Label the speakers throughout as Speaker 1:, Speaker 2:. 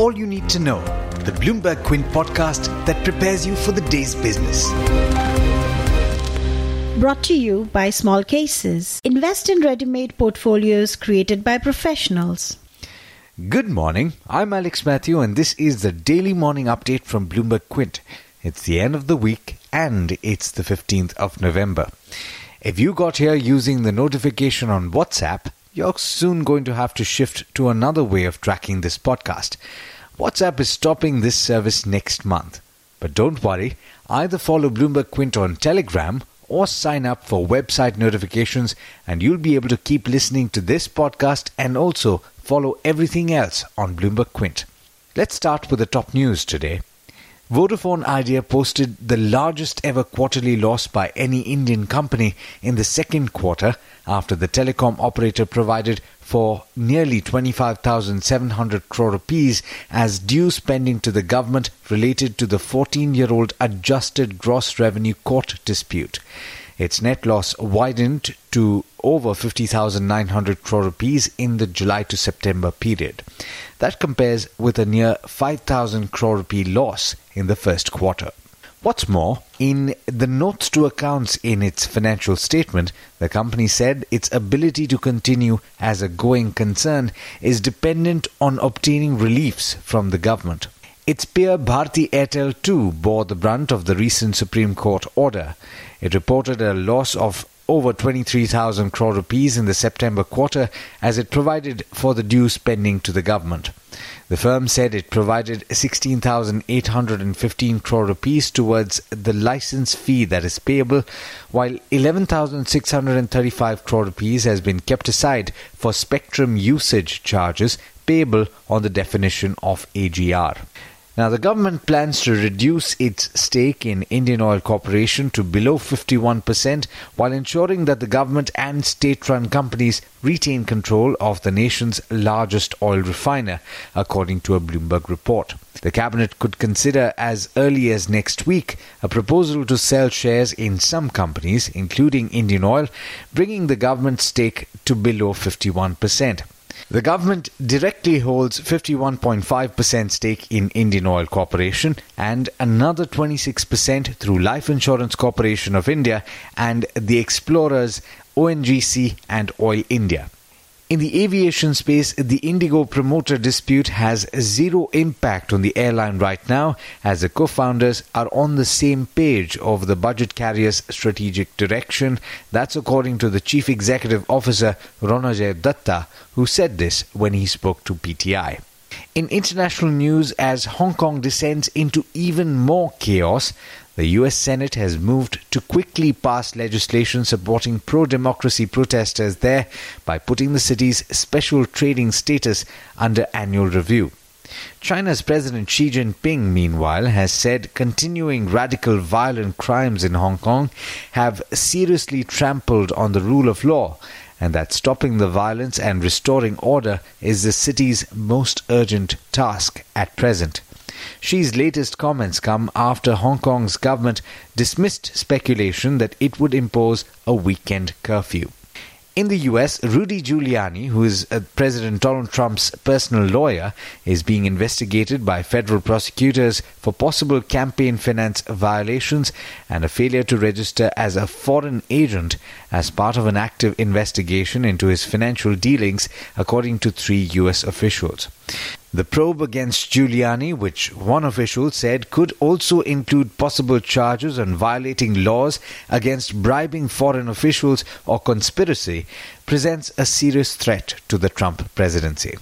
Speaker 1: all you need to know. The Bloomberg Quint podcast that prepares you for the day's business.
Speaker 2: Brought to you by Small Cases. Invest in ready made portfolios created by professionals.
Speaker 1: Good morning. I'm Alex Matthew, and this is the daily morning update from Bloomberg Quint. It's the end of the week, and it's the 15th of November. If you got here using the notification on WhatsApp, you're soon going to have to shift to another way of tracking this podcast. WhatsApp is stopping this service next month. But don't worry, either follow Bloomberg Quint on Telegram or sign up for website notifications, and you'll be able to keep listening to this podcast and also follow everything else on Bloomberg Quint. Let's start with the top news today. Vodafone Idea posted the largest ever quarterly loss by any Indian company in the second quarter after the telecom operator provided for nearly 25,700 crore rupees as due spending to the government related to the 14 year old adjusted gross revenue court dispute. Its net loss widened to over 50,900 crore rupees in the July to September period. That compares with a near 5,000 crore rupee loss in the first quarter. What's more, in the notes to accounts in its financial statement, the company said its ability to continue as a going concern is dependent on obtaining reliefs from the government. Its peer Bharti Airtel too bore the brunt of the recent Supreme Court order. It reported a loss of over 23,000 crore rupees in the September quarter as it provided for the due spending to the government. The firm said it provided 16,815 crore rupees towards the license fee that is payable, while 11,635 crore rupees has been kept aside for spectrum usage charges payable on the definition of AGR. Now, the government plans to reduce its stake in Indian Oil Corporation to below 51% while ensuring that the government and state run companies retain control of the nation's largest oil refiner, according to a Bloomberg report. The cabinet could consider as early as next week a proposal to sell shares in some companies, including Indian Oil, bringing the government stake to below 51%. The government directly holds 51.5% stake in Indian Oil Corporation and another 26% through Life Insurance Corporation of India and the Explorers, ONGC, and Oil India. In the aviation space, the Indigo promoter dispute has zero impact on the airline right now, as the co founders are on the same page of the budget carrier's strategic direction. That's according to the Chief Executive Officer, Ronojoy Dutta, who said this when he spoke to PTI. In international news, as Hong Kong descends into even more chaos, the US Senate has moved to quickly pass legislation supporting pro democracy protesters there by putting the city's special trading status under annual review. China's President Xi Jinping, meanwhile, has said continuing radical violent crimes in Hong Kong have seriously trampled on the rule of law and that stopping the violence and restoring order is the city's most urgent task at present. Xi's latest comments come after Hong Kong's government dismissed speculation that it would impose a weekend curfew. In the US, Rudy Giuliani, who is uh, President Donald Trump's personal lawyer, is being investigated by federal prosecutors for possible campaign finance violations and a failure to register as a foreign agent as part of an active investigation into his financial dealings, according to three US officials. The probe against Giuliani, which one official said could also include possible charges on violating laws against bribing foreign officials or conspiracy, presents a serious threat to the Trump presidency.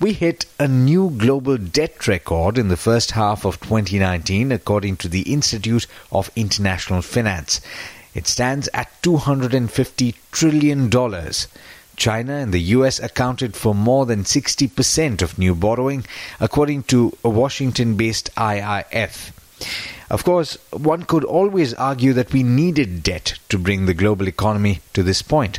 Speaker 1: We hit a new global debt record in the first half of 2019, according to the Institute of International Finance. It stands at $250 trillion. China and the US accounted for more than 60% of new borrowing, according to a Washington based IIF. Of course, one could always argue that we needed debt to bring the global economy to this point.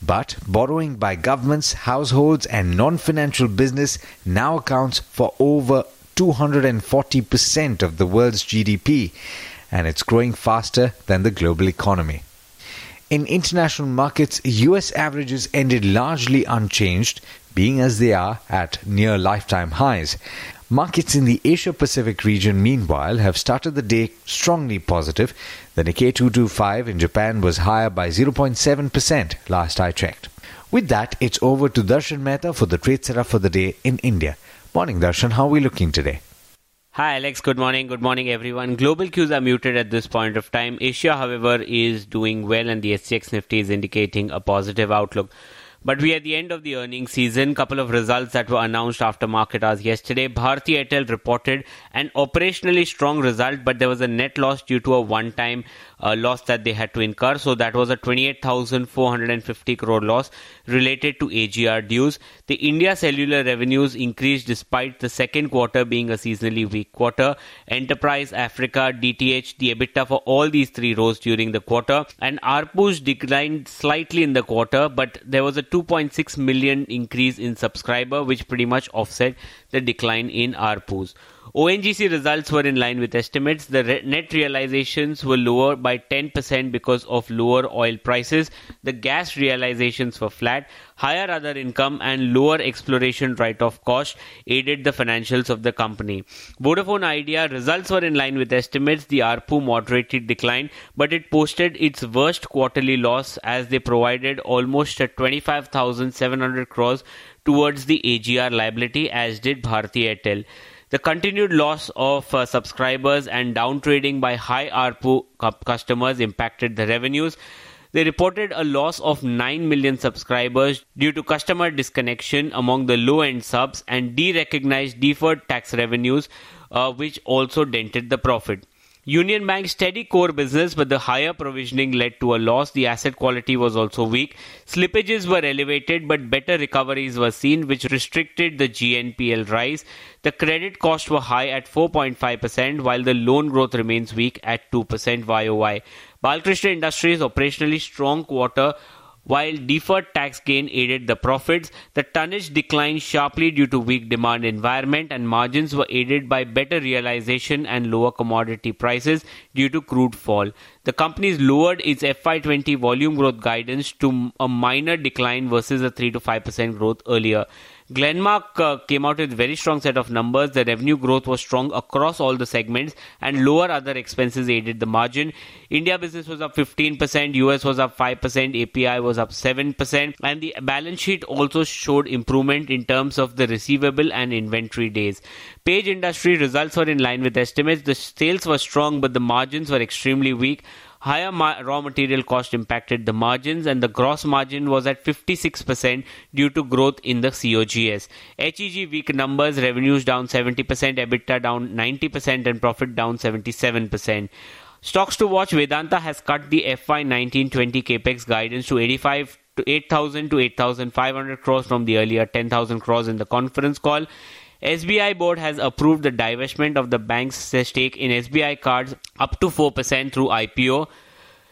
Speaker 1: But borrowing by governments, households, and non financial business now accounts for over 240% of the world's GDP, and it's growing faster than the global economy. In international markets, US averages ended largely unchanged, being as they are at near lifetime highs. Markets in the Asia Pacific region, meanwhile, have started the day strongly positive. The Nikkei 225 in Japan was higher by 0.7% last I checked. With that, it's over to Darshan Mehta for the trade setup for the day in India. Morning, Darshan. How are we looking today?
Speaker 3: Hi, Alex. Good morning. Good morning, everyone. Global cues are muted at this point of time. Asia, however, is doing well, and the SGX Nifty is indicating a positive outlook. But we are at the end of the earnings season. Couple of results that were announced after market hours yesterday. Bharti Airtel reported an operationally strong result, but there was a net loss due to a one-time uh, loss that they had to incur. So that was a 28,450 crore loss related to AGR dues. The India cellular revenues increased despite the second quarter being a seasonally weak quarter. Enterprise, Africa, DTH, the EBITDA for all these three rose during the quarter. And ARPUs declined slightly in the quarter, but there was a 2.6 million increase in subscriber, which pretty much offset the decline in ARPUs. ONGC results were in line with estimates. The re- net realizations were lower by 10% because of lower oil prices. The gas realizations were flat. Higher other income and lower exploration write-off cost aided the financials of the company. Vodafone Idea results were in line with estimates. The ARPU moderated decline, but it posted its worst quarterly loss as they provided almost 25,700 crores towards the AGR liability, as did Bharti Airtel. The continued loss of uh, subscribers and downtrading by high ARPU customers impacted the revenues. They reported a loss of 9 million subscribers due to customer disconnection among the low end subs and derecognized deferred tax revenues, uh, which also dented the profit. Union Bank's steady core business, but the higher provisioning led to a loss. The asset quality was also weak. Slippages were elevated, but better recoveries were seen, which restricted the GNPL rise. The credit costs were high at 4.5%, while the loan growth remains weak at 2% YOY. Balkrishna Industries operationally strong quarter while deferred tax gain aided the profits, the tonnage declined sharply due to weak demand environment and margins were aided by better realization and lower commodity prices due to crude fall. The company lowered its FY20 volume growth guidance to a minor decline versus a 3 to 5% growth earlier. Glenmark uh, came out with very strong set of numbers. The revenue growth was strong across all the segments and lower other expenses aided the margin. India business was up 15%, US was up 5%, API was up 7%, and the balance sheet also showed improvement in terms of the receivable and inventory days. Page industry results were in line with estimates. The sales were strong, but the margins were extremely weak. Higher ma- raw material cost impacted the margins, and the gross margin was at 56% due to growth in the COGS. HEG weak numbers, revenues down 70%, EBITDA down 90%, and profit down 77%. Stocks to watch Vedanta has cut the FY 1920 capex guidance to 85 to 8000 to 8500 crores from the earlier 10000 crores in the conference call. SBI board has approved the divestment of the bank's stake in SBI cards up to 4% through IPO.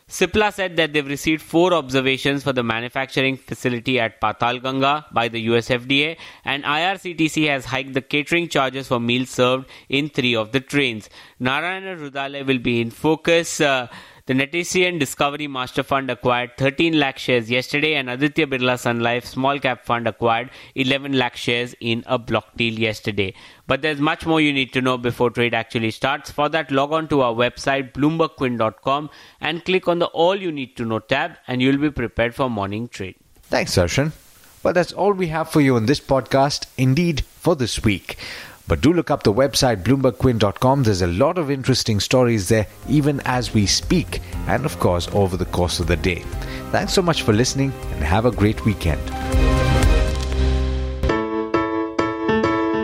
Speaker 3: Cipla said that they've received four observations for the manufacturing facility at Patalganga by the US FDA, and IRCTC has hiked the catering charges for meals served in three of the trains. Narayana Hrudayalaya will be in focus. Uh, the Netesian Discovery Master Fund acquired 13 lakh shares yesterday, and Aditya Birla Sun Life Small Cap Fund acquired 11 lakh shares in a block deal yesterday. But there's much more you need to know before trade actually starts. For that, log on to our website bloombergquint.com and click on the All You Need to Know tab, and you'll be prepared for morning trade.
Speaker 1: Thanks, Darshan. Well, that's all we have for you on this podcast, indeed, for this week. But do look up the website bloombergquint.com. There's a lot of interesting stories there, even as we speak, and of course, over the course of the day. Thanks so much for listening and have a great weekend.